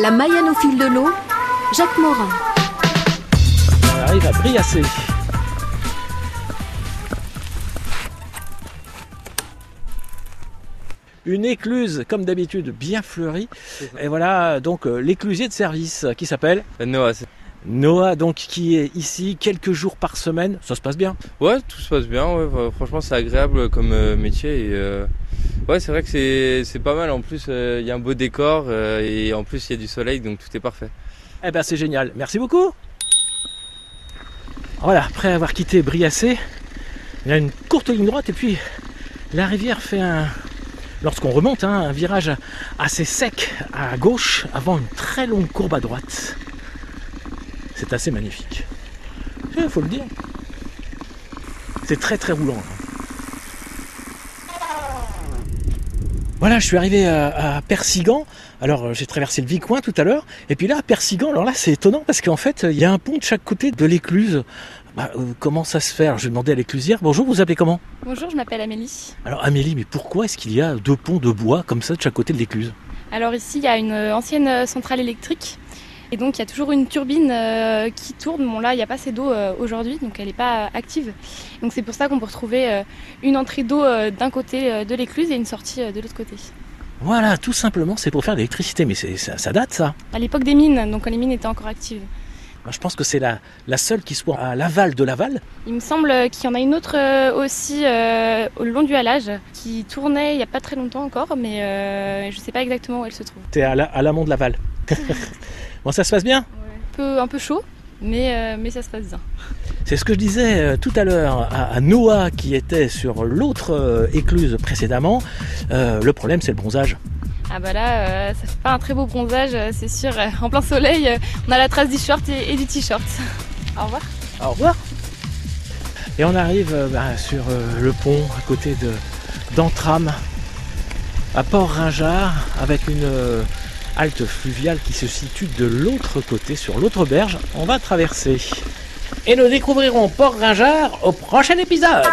La Mayenne au fil de l'eau, Jacques Morin. On arrive à Briassé. Une écluse, comme d'habitude, bien fleurie. Et voilà donc euh, l'éclusier de service qui s'appelle Noah, c'est- Noah, donc qui est ici quelques jours par semaine. Ça se passe bien. ouais, tout se passe bien. Ouais, franchement, c'est agréable comme euh, métier. Et, euh, ouais, c'est vrai que c'est pas mal. En plus, euh, il y a un beau décor euh, et en plus, il y a du soleil, donc tout est parfait. Eh ben c'est génial. Merci beaucoup. Voilà, après avoir quitté Briassé, il y a une courte ligne droite et puis la rivière fait un, lorsqu'on remonte, hein, un virage assez sec à gauche avant une très longue courbe à droite. C'est assez magnifique. Il faut le dire. C'est très très roulant. hein. Voilà, je suis arrivé à, à Persigan. Alors, euh, j'ai traversé le Vicoin tout à l'heure. Et puis là, à Persigan, alors là, c'est étonnant parce qu'en fait, il y a un pont de chaque côté de l'écluse. Bah, euh, comment ça se fait? Alors, Je vais demander à l'éclusière. Bonjour, vous appelez comment? Bonjour, je m'appelle Amélie. Alors, Amélie, mais pourquoi est-ce qu'il y a deux ponts de bois comme ça de chaque côté de l'écluse? Alors ici, il y a une euh, ancienne centrale électrique. Et donc, il y a toujours une turbine euh, qui tourne. Bon, là, il n'y a pas assez d'eau euh, aujourd'hui, donc elle n'est pas euh, active. Donc, c'est pour ça qu'on peut retrouver une entrée d'eau d'un côté de l'écluse et une sortie de l'autre côté. Voilà, tout simplement, c'est pour faire de l'électricité. Mais c'est- ça, ça date, ça À l'époque des mines, donc quand les mines étaient encore actives. Je pense que c'est la, la seule qui soit à l'aval de Laval. Il me semble qu'il y en a une autre euh, aussi euh, au long du halage qui tournait il n'y a pas très longtemps encore, mais euh, je ne sais pas exactement où elle se trouve. C'est à la- à l'amont de Laval. bon, ça se passe bien? Un peu, un peu chaud, mais, euh, mais ça se passe bien. C'est ce que je disais tout à l'heure à, à Noah qui était sur l'autre écluse précédemment. Le problème, c'est le bronzage. Ah bah là, euh, ça fait pas un très beau bronzage, euh, c'est sûr. Euh, En plein soleil, on a la trace du short et, et du t-shirt. Au revoir. Au revoir. Et on arrive euh, bah, sur euh, le pont à côté de d'Antram à Port-Ringard avec une euh, halte fluviale qui se situe de l'autre côté, sur l'autre berge. On va traverser. Et nous découvrirons Port-Ringard au prochain épisode.